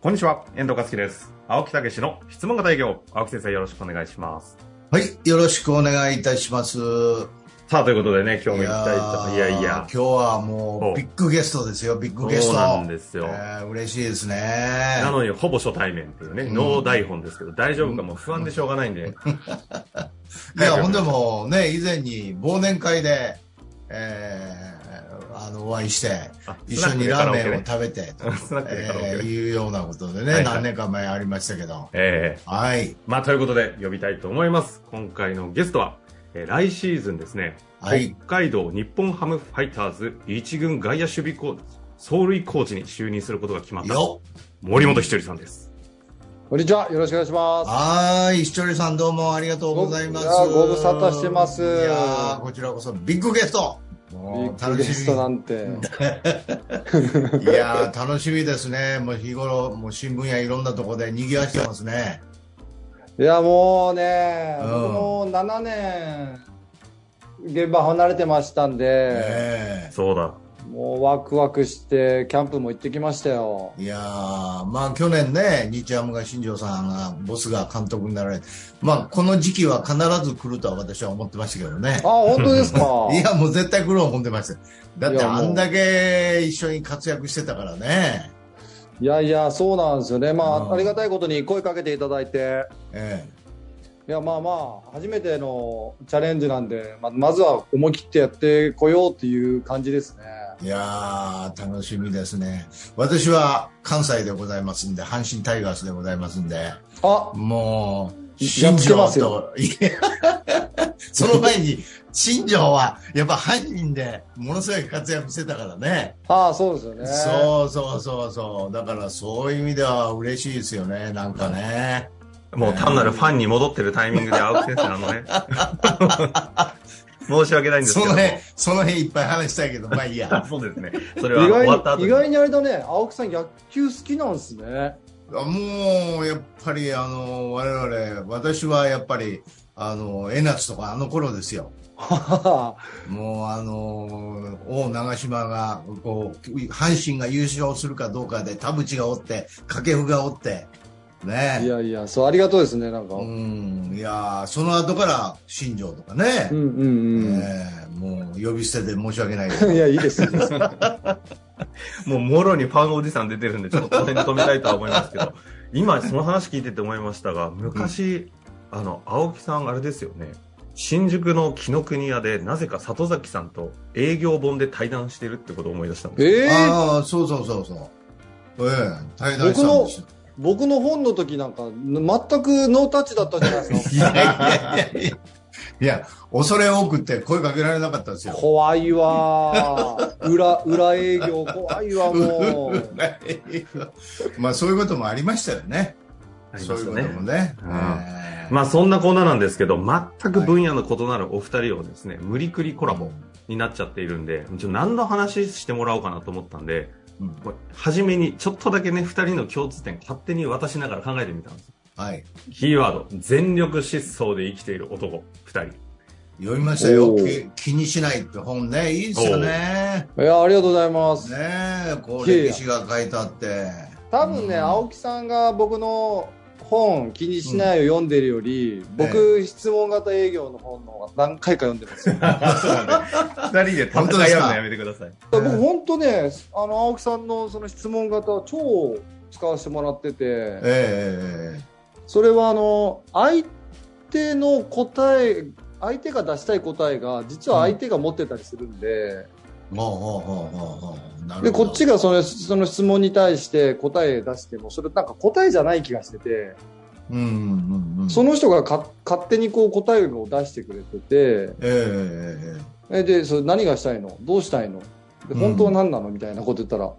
こんにちは、遠藤和樹です。青木武の質問型営業。青木先生よろしくお願いします。はい、よろしくお願いいたします。さあ、ということでね、今日も行きたいと。いやいや今。日はもおうビッグゲストですよ、ビッグゲスト。そうなんですよえー嬉しいですね。なのに、ほぼ初対面っていうね、うんノー台本ですけど、大丈夫かもう不安でしょうがないんで。いや、ほんでもね、以前に忘年会で、えーお会いして、あ一緒にラーメンをべ食べて、スナックでカラオケね えーいうようなことでね、はいはい何年か前ありましたけど。ええはい。まあ、ということで、呼びたいと思います。今回のゲストは、えー来シーズンですね、はい北海道日本ハムファイターズ一軍外野守備コーチ、走塁コーチに就任することが決まったよ森本ひとりさんです。こんにちは。よろしくお願いします。はーい、ひとりさんどうもありがとうございます。ご無沙汰してますいやーこちらこそビッグゲスト。もうビッグゲストなんて。いやー楽しみですね。もう日頃、もう新聞やいろんなところで賑わしてますね。いや、もうね、うん僕も7年、現場離れてましたんで、えそうだ。もうワクワクして、キャンプも行ってきましたよ。えいやーまあ去年ね、日ハムが新庄さんが、ボスが監督になられて、まあこの時期は必ず来るとは私は思ってましたけどねあ、。本当ですか？いや、もう絶対来ると思ってました。だってあんだけ一緒に活躍してたからね。いやいや、そうなんですよね。まうんあ、ありがたいことに声かけていただいて、えいや、まあまあ、初めてのチャレンジなんで、ままずは思い切ってやってこようっていう感じですね。えいやー楽しみですね。私は関西でございますんで、阪神タイガースでございますんで、あ、もう、新庄と、その前に、新庄は、やっぱ犯人で、ものすごい活躍してたからね。あそうですよね。そうそうそうそう。だからそういう意味では嬉しいですよね、なんかね。もう単なるファンに戻ってるタイミングで青木先生、あのね。申し訳ないんですけども。その辺、その辺いっぱい話したいけど、まあいいや。そうですね。それは意終わった後に。外に意外にあれだね、青木さん野球好きなんですね。もう、やっぱり、あの、我々、私はやっぱり、あの、江夏とかあの頃ですよ。もうあの王長島がこう阪神が優勝するかどうかで田淵がおって掛布がおってね。いやいや、そう、ありがとうですね、なんか。ううん。んいやーその後から新庄とかね、うんうん。えーもう呼び捨てで申し訳ないけど。いや、いいです。もうもろにファンおじさん出てるんで、ちょっとこの辺で止めたいとは思いますけど、今その話聞いてて思いましたが、昔、あの、青木さんあれですよね。新宿の紀ノ国屋でなぜか里崎さんと営業本で対談してるってことを思い出したんですよ。ええああそうそうそうそう。ええ対談したんですよ僕の本の時なんか、全くノータッチだったじゃないですいやか。いやいやいやいや恐れ多くって声かけられなかったですよ怖いわー。裏、裏営業怖いわ、もう。まあそういうこともありましたよねありそういうこともね。うんええまあそんなこんななんですけど、全く分野の異なるお二人をですね、無理くりコラボになっちゃっているんで、ちょ何の話してもらおうかなと思ったんで、初めにちょっとだけね、二人の共通点勝手に渡しながら考えてみたんです。はい。キーワード、全力疾走で生きている男、二人。読みましたよ気にしないって本ね。いいですよね。いや、ありがとうございます。ねえ、こう歴史が書いてあって。多分ね、うん青木さんが僕の本気にしないを読んでるより、僕、質問型営業の本の方が何回か読んでますよ。二人で戦い合うのやめてください。僕本当ね、あの青木さんのその質問型は超使わせてもらってて、ええそれはあの相手の答え、相手が出したい答えが実は相手が持ってたりするんで、ほうほでこっちがそのその質問に対して答え出してもそれなんか答えじゃない気がしてて、うんうんうんうん。その人がか勝手にこう答えを出してくれてて、ええええでそれ何がしたいの？どうしたいの？でうん。本当は何なの？みたいなこと言ったら、ああ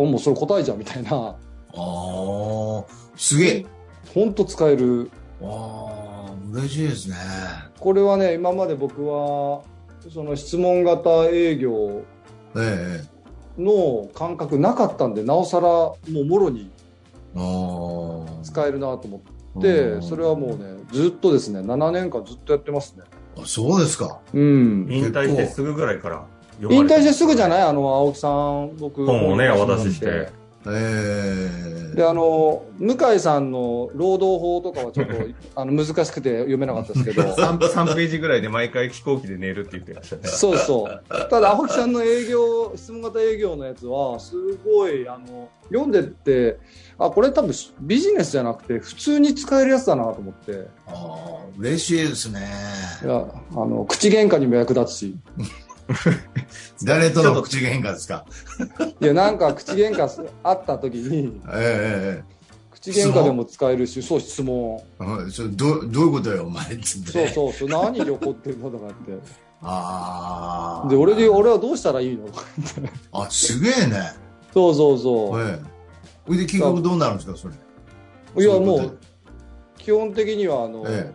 もうそれ答えじゃんみたいな。ああ、すげえ。本当使える。ああ、嬉しいですね。これはね今まで僕はその質問型営業ええ。の感覚なかったんでなおさらもうもろにああ。使えるなと思っうてん。それはもうねずっとですね7年間ずっとやってますね。あそうですか。うん。引退してすぐぐらいから引退してすぐじゃない？あの青木さん僕本をねお渡ししてえであの向井さんの労働法とかはちょっと あの難しくて読めなかったですけど。3, 3ページぐらいで毎回飛行機で寝るって言ってましたね。そうそう。ただ青木さんの営業質問型営業のやつはすごいあの読んでってあこれ多分ビジネスじゃなくて普通に使えるやつだなと思って。ああ嬉しいですね。いやあの口喧嘩にも役立つし 誰との口喧嘩ですか？いやなんか口喧嘩あった時にええ口喧嘩でも使えるしそう質問ええうんそれどどういうことよお前っつって。そうそうそう何に怒ってるのとかって。ああで俺で俺はどうしたらいいの？あすげえね。そうそうそう、ええ。それで結局どうなるんですかそれ？いやもう基本的にはあの、え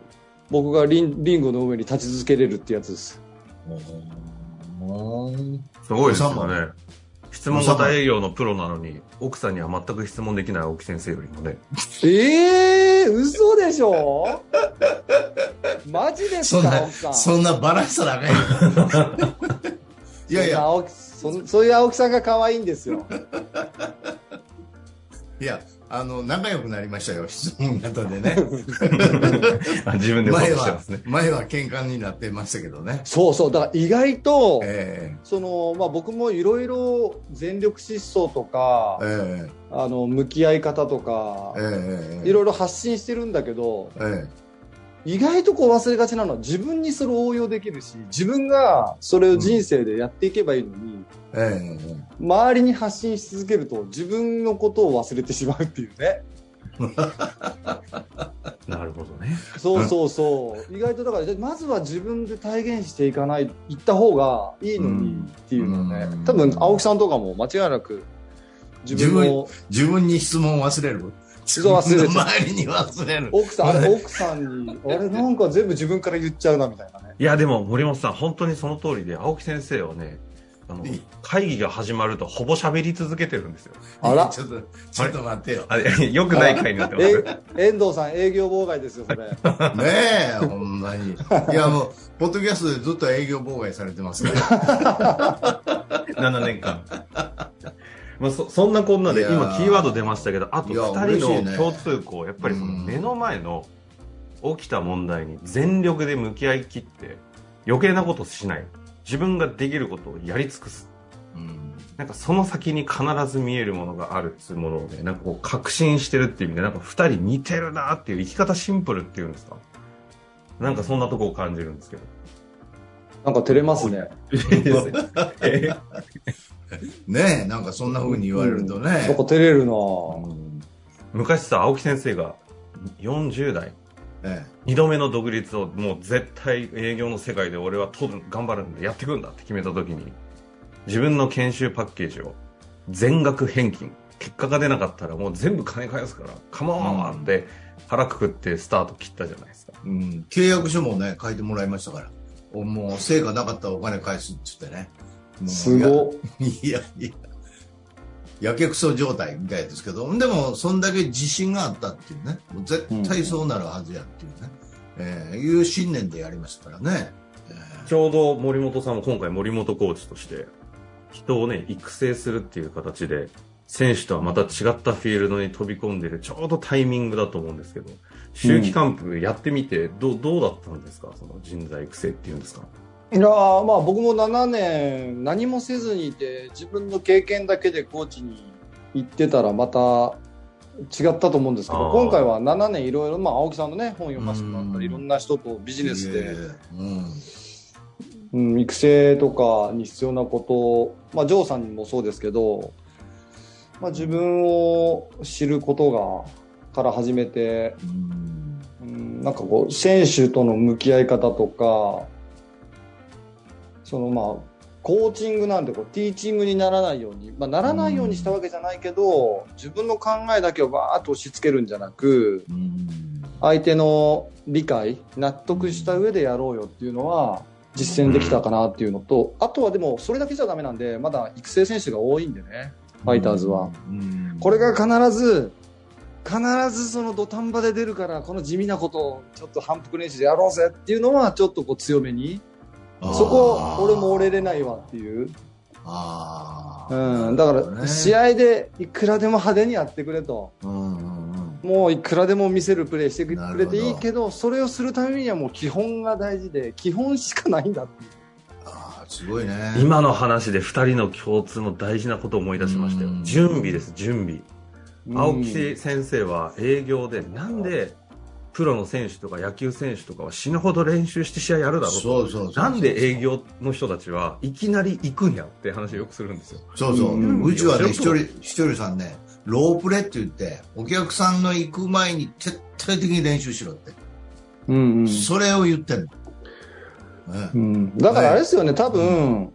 僕がリンリングの上に立ち続けれるってやつですすごいですよね。質問型営業のプロなのに、奥さんには全く質問できない青木先生よりもね。ええー、嘘でしょ？マジですそんなか青木さん？そんなバラしたらあかんよいやいや。そそういう青木さんが可愛いんですよ。いやあの仲良くなりましたよ質問型でね。あ 自分で前は。前は喧嘩になってましたけどね。そうそうだから意外と、えそのまあ、僕もいろいろ全力疾走とかえ、え。あの向き合い方とかいろいろ発信してるんだけどえ意外とこう忘れがちなのは自分にそれを応用できるし自分がそれを人生でやっていけばいいのに、ええ周りに発信し続けると自分のことを忘れてしまうっていうね。なるほどね。そうそうそう。意外とだからまずは自分で体現していかないいった方がいいのにっていうのね、うん。多分青木さんとかも間違いなく自分の自分に質問忘れるそう忘れる。周りに忘れる奥さんあれ奥さんにあれ なんか全部自分から言っちゃうなみたいなね。いや、でも森本さん、本当にその通りで、青木先生はね、あの会議が始まるとほぼ喋り続けてるんですよ。あら。ちょっとちょっと待ってよ。あれ、良くない会になってます。え遠藤さん営業妨害ですよそれ。ねえほんまに。いやもうポッドキャストでずっと営業妨害されてますから7年間。まあ、そそんなこんなで今キーワード出ましたけどあといや2嬉しいね。人の共通項、やっぱりそのうん。目の前の起きた問題に全力で向き合い切って余計なことしない。自分ができることをやり尽くす。うん。なんかその先に必ず見えるものがあるっていうものをねなんかこう確信してるっていう意味でなんか2人似てるなっていう生き方シンプルっていうんですか？なんかそんなとこを感じるんですけど。なんか照れますね ねえなんかそんな風に言われるとね、なん。か照れるな。うん。昔さ青木先生が40代。え2度目の独立をもう絶対営業の世界で俺は取る頑張るんでやっていくんだって決めた時に自分の研修パッケージを全額返金。結果が出なかったらもう全部金返すからカモンって腹くくってスタート切ったじゃないですか。えうん、契約書もね書いてもらいましたから。おもう成果なかったらお金返すっつってねすご いやいや。やけくそ状態みたいですけど。でもそんだけ自信があったっていうね。もう絶対そうなるはずやっていうね、えーいう信念でやりましたからね、えちょうど森本さんも今回森本コーチとして人をね育成するっていう形で選手とはまた違ったフィールドに飛び込んでるちょうどタイミングだと思うんですけど秋季キャンプやってみてどうどうだったんですか？その人材育成っていうんですか？いやーまあ僕も7年何もせずにいて自分の経験だけでコーチに行ってたらまた違ったと思うんですけど今回は7年いろいろ、まあ、青木さんのね本読ませてもらったうん。りいろんな人とビジネスで、うん。うん、育成とかに必要なこと、まあ、ジョーさんにもそうですけど、まあ、自分を知ることがから始めて、うん。うん、なんかこう選手との向き合い方とかそのまあコーチングなんてこうティーチングにならないように、まあ、ならないようにしたわけじゃないけど、自分の考えだけをバーッと押し付けるんじゃなくうん相手の理解納得した上でやろうよっていうのは実践できたかなっていうのと、あとはでもそれだけじゃダメなんでまだ育成選手が多いんでねファイターズは。うんこれが必ず必ずその土壇場で出るからこの地味なことをちょっと反復練習でやろうぜっていうのはちょっとこう強めにそこ俺も折れれないわっていう。あうん、だから試合でいくらでも派手にやってくれと、うんうんうん。もういくらでも見せるプレーしてくれていいけど、それをするためにはもう基本が大事で、基本しかないんだっていう。ああすごいね。今の話で2人の共通の大事なことを思い出しましたよ。うん。準備です準備。青うん。木先生は営業でなんでプロの選手とか野球選手とかは死ぬほど練習して試合やるだろうと。そうそうそうなんで営業の人たちはいきなり行くんやって話をよくするんですよ。そうそう、うん。うちはねうん一人一人さんねロープレって言ってお客さんの行く前に徹底的に練習しろって、うんうん。それを言ってんの、ねうん。だからあれですよね、多分、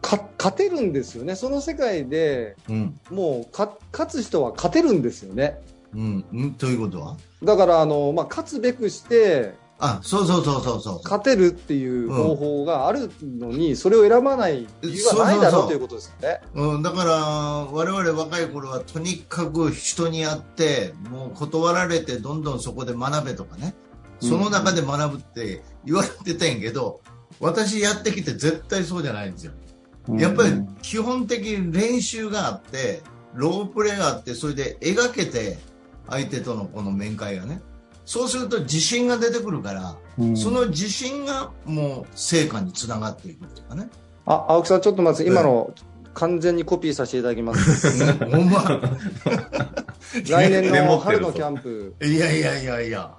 か勝てるんですよね、その世界でうん。もうか勝つ人は勝てるんですよね。うん。うん。ということは？だからあの、まあ、勝つべくしてあそうそうそうそうそう。勝てるっていう方法があるのに、それを選ばない理由はないだろうということですよね。うん、だから我々若い頃はとにかく人に会ってもう断られてどんどんそこで学べとかね。その中で学ぶって言われてたんやけど、私やってきて絶対そうじゃないんですよ。やっぱり基本的に練習があってロープレーがあってそれで描けて相手とのこの面会がね。そうすると自信が出てくるから、うん。その自信がもう成果につながっていくっていうかね。あ青木さん、ちょっと待って、今の完全にコピーさせていただきます。ほんま。来年の春のキャンプ。いやいやいやいや。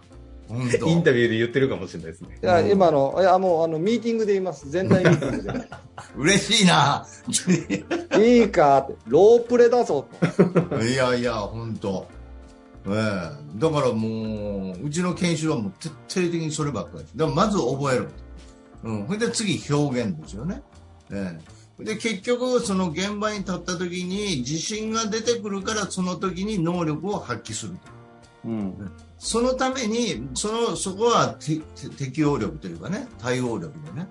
本当。インタビューで言ってるかもしれないですね。いやうん。今の、いやもうあのミーティングで言います。全体ミーティングで。嬉しいな。いいか。ロープレだぞ。と。いやいや本当ええ。だからもううちの研修はもう徹底的にそればっかりだからまず覚えるうん。それで次表現ですよね。ええ。で結局その現場に立った時に自信が出てくるからその時に能力を発揮すると。うん。そのためにそのそこは適応力というかね対応力でね。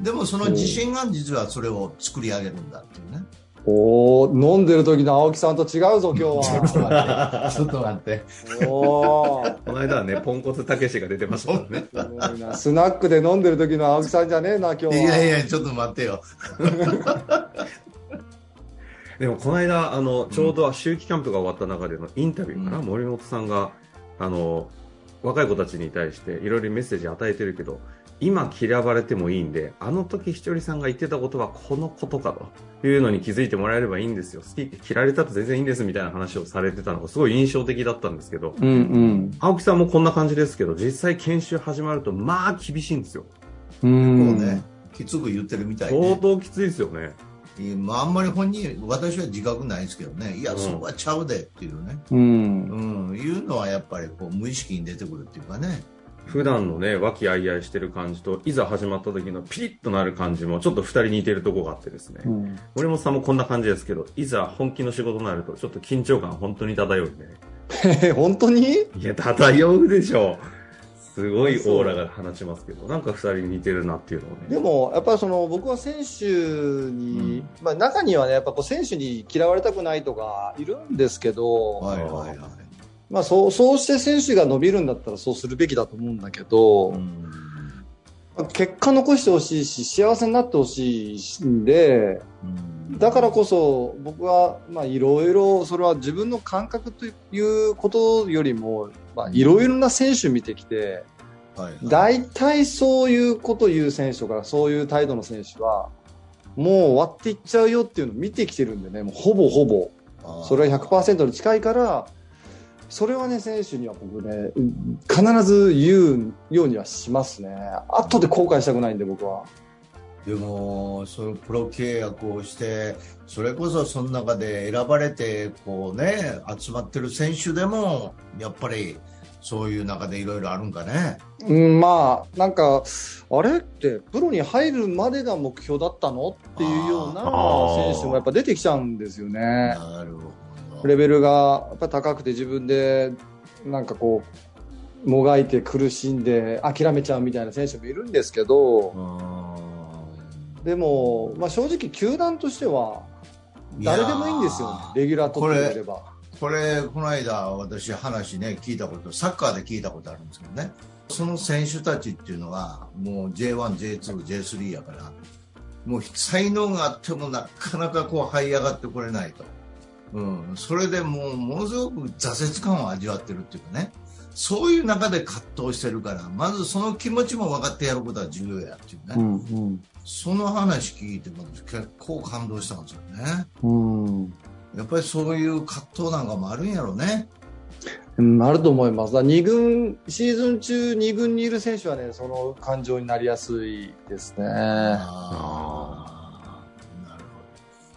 でもその自信が実はそれを作り上げるんだっていうねおお飲んでる時の青木さんと違うぞ、今日は。ちょっと待っておーこの間はねポンコツたけしが出てますごいな。スナックで飲んでる時の青木さんじゃねえな、今日は。いやいやちょっと待ってよ でもこの間あのちょうど秋季キャンプが終わった中でのインタビューかな、うん森本さんがあの若い子たちに対していろいろメッセージ与えてるけど今嫌われてもいいんであの時ひとりさんが言ってたことはこのことかというのに気づいてもらえればいいんですよ。好き嫌われたって全然いいんですみたいな話をされてたのがすごい印象的だったんですけど。うんうん。青木さんもこんな感じですけど実際研修始まるとまあ厳しいんですよ。う。もうんね。きつく言ってるみたい相で、当きついですよね。まあ、あんまり本人私は自覚ないですけどね。いや、うん。そこはちゃうでっていうね、うん。う。ん、いうのはやっぱりこう無意識に出てくるっていうかね普段のね和気あいあいしてる感じといざ始まった時のピリッとなる感じもちょっと二人似てるとこがあってですね、うん。森本さんもこんな感じですけどいざ本気の仕事になるとちょっと緊張感本当に漂うね。え、本当に？いや漂うでしょ。すごいオーラが放ちますけどなんか二人似てるなっていうのをね。でも、やっぱりその僕は選手に、まあ中にはね、やっぱこう選手に嫌われたくないとかいるんですけど、はいはいはい、まあそう、そうして選手が伸びるんだったらそうするべきだと思うんだけど、うん。結果残してほしいし、幸せになってほしいんで、うん。だからこそ僕は、まあいろいろ、それは自分の感覚ということよりも、まあいろいろな選手見てきて、はい。はい大体そういうこと言う選手とか、そういう態度の選手は、もう終わっていっちゃうよっていうのを見てきてるんでね、もうほぼほぼ、それは100%に近いから、それはね、選手には僕ね、必ず言うようにはしますね。後で後悔したくないんで、僕は。でも、そのプロ契約をして、それこそその中で選ばれて、こうね、集まってる選手でも、やっぱりそういう中でいろいろあるんかね。うん、まあ、なんか、あれって、プロに入るまでが目標だったの？っていうような選手もやっぱ出てきちゃうんですよね。なるほど。レベルがやっぱ高くて自分でなんかこうもがいて苦しんで諦めちゃうみたいな選手もいるんですけどでも、まあ、正直球団としては誰でもいいんですよねレギュラー取ってくればこれ、この間私話ね、聞いたこと、サッカーで聞いたことあるんですけどね。その選手たちっていうのは、もう J1、J2、J3 やから、もう才能があってもなかなかこう這い上がってこれないと。うん、それでもうものすごく挫折感を味わってるっていうかね。そういう中で葛藤してるから、まずその気持ちも分かってやることは重要やっていうね。うんうん、その話聞いても結構感動したんですよね。うん、やっぱりそういう葛藤なんかもあるんやろうね。うん、あると思います。二軍、シーズン中2軍にいる選手はね、その感情になりやすいですね。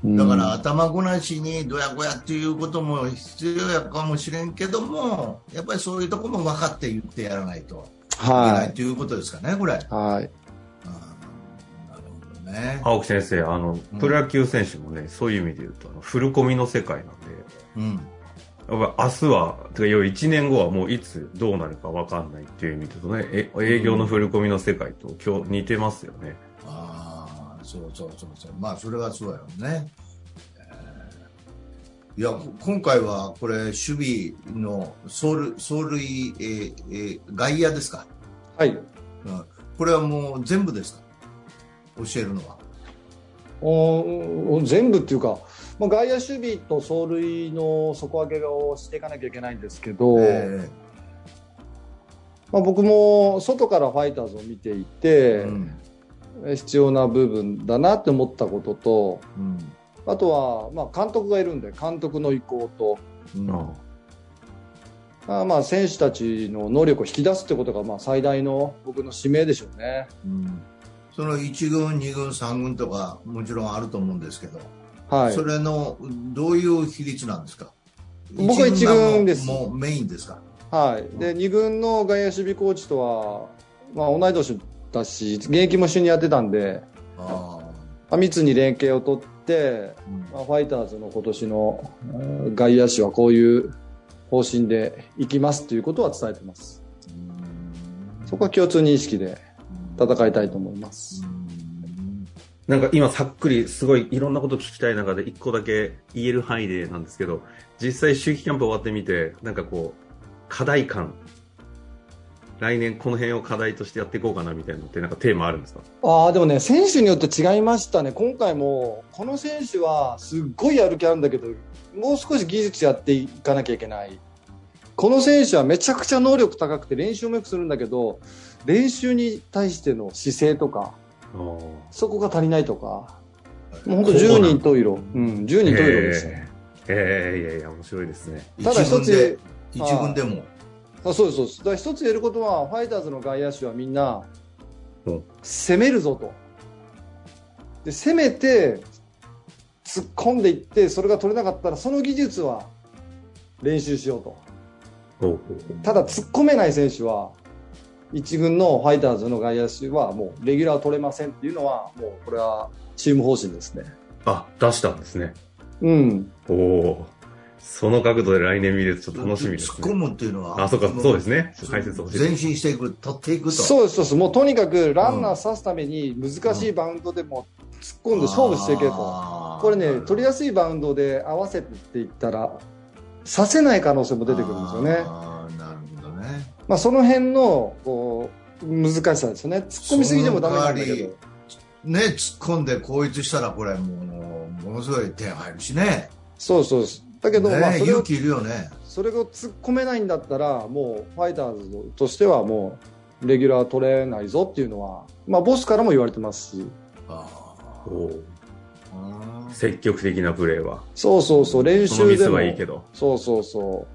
あだから頭ごなしにどやこやっていうことも必要やかもしれんけどもやっぱりそういうところも分かって言ってやらないといけないということですかね、これ。はい。なるほどね。青木先生、あの、プロ野球選手もね、そういう意味で言うと、あのフルコミの世界なんで、うん。やっぱ明日は、てか、要は1年後はもういつどうなるか分かんないっていう意味でね、え営業のフルコミの世界と今日似てますよね。そうそうそうそう。まあそれはそうやろうね、えー、いや今回はこれ守備の走塁走塁、えーえー、外野ですか？はい、うん、これはもう全部ですか？教えるのは。お全部っていうか、まあ、外野守備と走塁の底上げをしていかなきゃいけないんですけど、えーまあ、僕も外からファイターズを見ていて、うん、必要な部分だなって思ったことと、うん、あとは、まあ、監督がいるんで監督の意向と、うん、あまあ選手たちの能力を引き出すってことがまあ最大の僕の使命でしょうね、うん、その1軍、2軍、3軍とかもちろんあると思うんですけど、はい、それのどういう比率なんですか？僕は1軍です。もうメインですか？はい、で2軍の外野守備コーチとは、まあ、同い年ったし現役も一緒にやってたんであ密に連携を取って、うん、まあ、ファイターズの今年の外野手はこういう方針でいきますということは伝えてます。そこは共通認識で戦いたいと思います。なんか今さっくりすごいいろんなこと聞きたい中で一個だけ言える範囲でなんですけど、実際秋季キャンプ終わってみて、なんかこう、課題感来年この辺を課題としてやっていこうかなみたいなのってなんかテーマあるんですか？ああでもね選手によって違いましたね。今回もこの選手はすっごいやる気あるんだけどもう少し技術やっていかなきゃいけない。この選手はめちゃくちゃ能力高くて練習もよくするんだけど練習に対しての姿勢とかそこが足りないとかもう本当10人十色。うん10人十色でしたねええー、いやいや面白いですね。ただ一つ一軍でもあそうですそうです。だから一つ言えることはファイターズの外野手はみんな、攻めるぞと。で攻めて突っ込んでいってそれが取れなかったらその技術は練習しようと。ただ突っ込めない選手は一軍のファイターズの外野手はもうレギュラー取れませんっていうのはもうこれはチーム方針ですね。あ出したんですね。うん。おおその角度で来年見れるとちょっと楽しみです、ね。突っ込むっていうのは。あ、そうか、そうですね。解説を前進していく、取っていくと。そうです、そうです。もうとにかくランナー刺すために難しいバウンドでも突っ込んで勝負していけと。これね、取りやすいバウンドで合わせてっていったら、刺せない可能性も出てくるんですよね。あなるほどね。まあその辺の、こう、難しさですよね。突っ込みすぎてもダメなんだけど。ね、突っ込んでこいつしたらこれもう、ものすごい点入るしね。そうそうです。だけど、まあ、それ勇気いるよね。それを突っ込めないんだったら、もうファイターズとしてはもうレギュラー取れないぞっていうのは、まあ、ボスからも言われてますし。あ積極的なプレーは。そうそうそう、練習でも。はいいけど。そうそうそ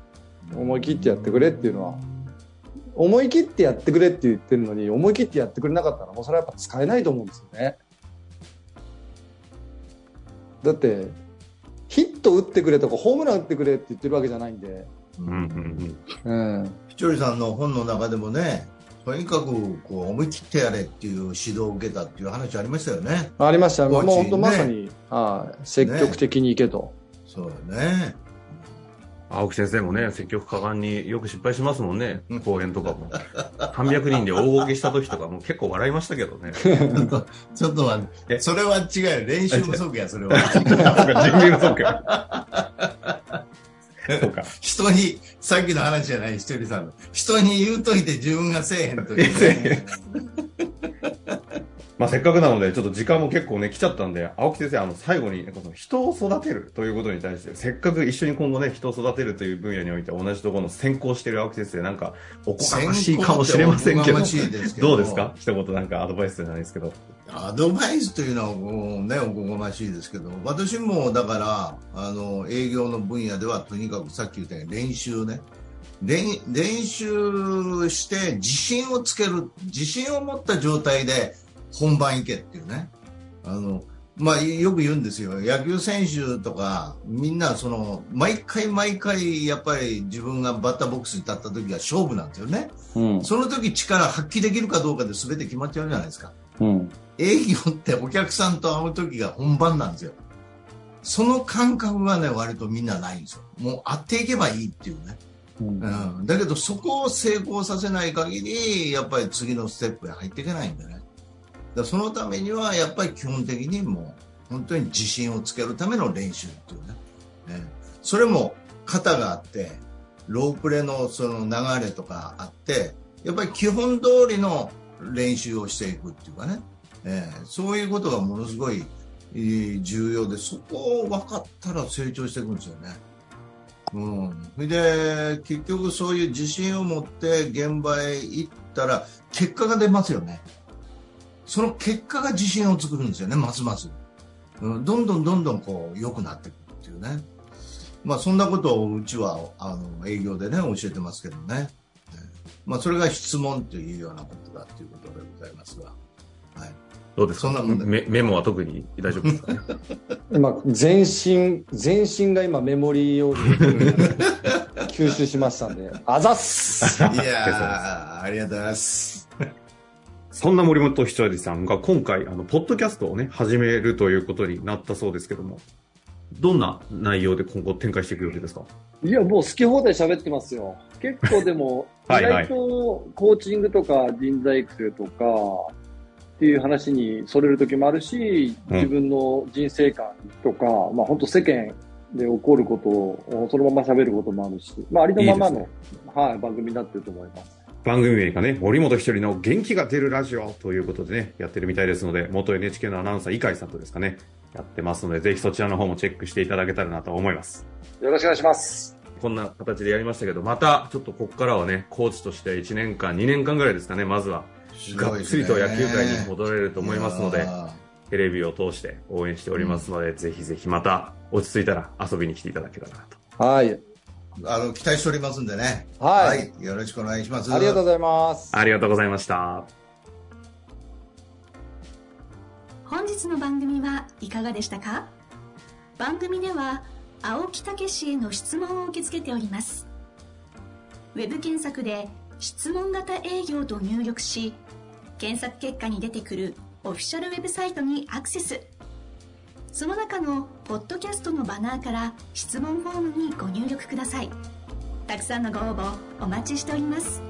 う。思い切ってやってくれっていうのは。思い切ってやってくれって言ってるのに、思い切ってやってくれなかったら、もうそれはやっぱ使えないと思うんですよね。だって、ト打ってくれとかホームラン打ってくれって言ってるわけじゃないんで。うんうんうん。ひとりさんの本の中でもね、とにかくこう思い切ってやれっていう指導を受けたっていう話ありましたよね。ありました。もう本当まさに、ね、あ積極的にいけと。ね、そうね。青木先生もね、積極果敢によく失敗しますもんね、公演とかも。300人で大ごけした時とかも結構笑いましたけどね。ちょっと待って、それは違うよ。練習不足や、それは。準備不足そうか。人に、さっきの話じゃない、ひとりさんの。人に言うといて自分がせえへんという、ね。まあ、せっかくなので、ちょっと時間も結構ね、来ちゃったんで、青木先生、あの、最後に、この人を育てるということに対して、せっかく一緒に今後ね、人を育てるという分野において、同じところの先行している青木先生、なんか、おこがましいかもしれませんけど、どうですか？一言なんかアドバイスじゃないですけど。アドバイスというのは、ね、おこがましいですけど、私もだから、あの、営業の分野では、とにかくさっき言ったように練習ね。練練習して自信をつける、自信を持った状態で本番行けっていうね。あの、まあ、よく言うんですよ。野球選手とか、みんなその、毎回毎回、やっぱり自分がバッターボックスに立った時は勝負なんですよね。うん、その時力発揮できるかどうかで全て決まっちゃうじゃないですか。うん、営業ってお客さんと会う時が本番なんですよ。その感覚がね、割とみんなないんですよ。もう会っていけばいいっていうね。うん、うん、だけどそこを成功させない限りやっぱり次のステップへ入っていけないんでねだそのためにはやっぱり基本的にもう本当に自信をつけるための練習っていうね。ねそれも型があってロープレのその流れとかあってやっぱり基本通りの練習をしていくっていうかね、えー、そういうことがものすごい重要でそこを分かったら成長していくんですよね。うん、それで結局そういう自信を持って現場へ行ったら結果が出ますよね。その結果が自信を作るんですよねますます、うん、どんどんどんどんこう良くなっていくっていうね。まあそんなことをうちはあの営業でね教えてますけどね、まあそれが質問というようなことだということでございますが。はい。どうですか？そんなもんメメモは特に大丈夫ですか？ね今、全身、全身が今メモリーを 吸収しましたんで、あざっす！いやありがとうございます。そんな森本ひとりさんが今回、あの、ポッドキャストをね、始めるということになったそうですけども、どんな内容で今後展開していく予定ですか？いや、もう好き放題喋ってますよ。結構でも、意外とコーチングとか人材育成とか、っていう話にそれる時もあるし、自分の人生観とか、うん、まあ本当世間で起こることをそのまま喋ることもあるし、まあありのままの、いいね、はい、番組になってると思います。番組名がね、森本一人の元気が出るラジオということでね、やってるみたいですので、元 NHK のアナウンサー、井海さんとですかね、やってますので、ぜひそちらの方もチェックしていただけたらなと思います。よろしくお願いします。こんな形でやりましたけど、また、ちょっとここからはね、コーチとして1年間、2年間ぐらいですかね、まずはがっつりと野球界に戻れると思いますので、テレビを通して応援しておりますので、うん、ぜひぜひまた落ち着いたら遊びに来ていただけたらなと。はい。あの、期待しておりますんでね。はい。はい、よろしくお願いします。ありがとうございます。ありがとうございました。本日の番組はいかがでしたか？番組では、青木武氏への質問を受け付けております。ウェブ検索で、質問型営業と入力し、検索結果に出てくるオフィシャルウェブサイトにアクセスその中のポッドキャストのバナーから質問フォームにご入力ください。たくさんのご応募お待ちしております。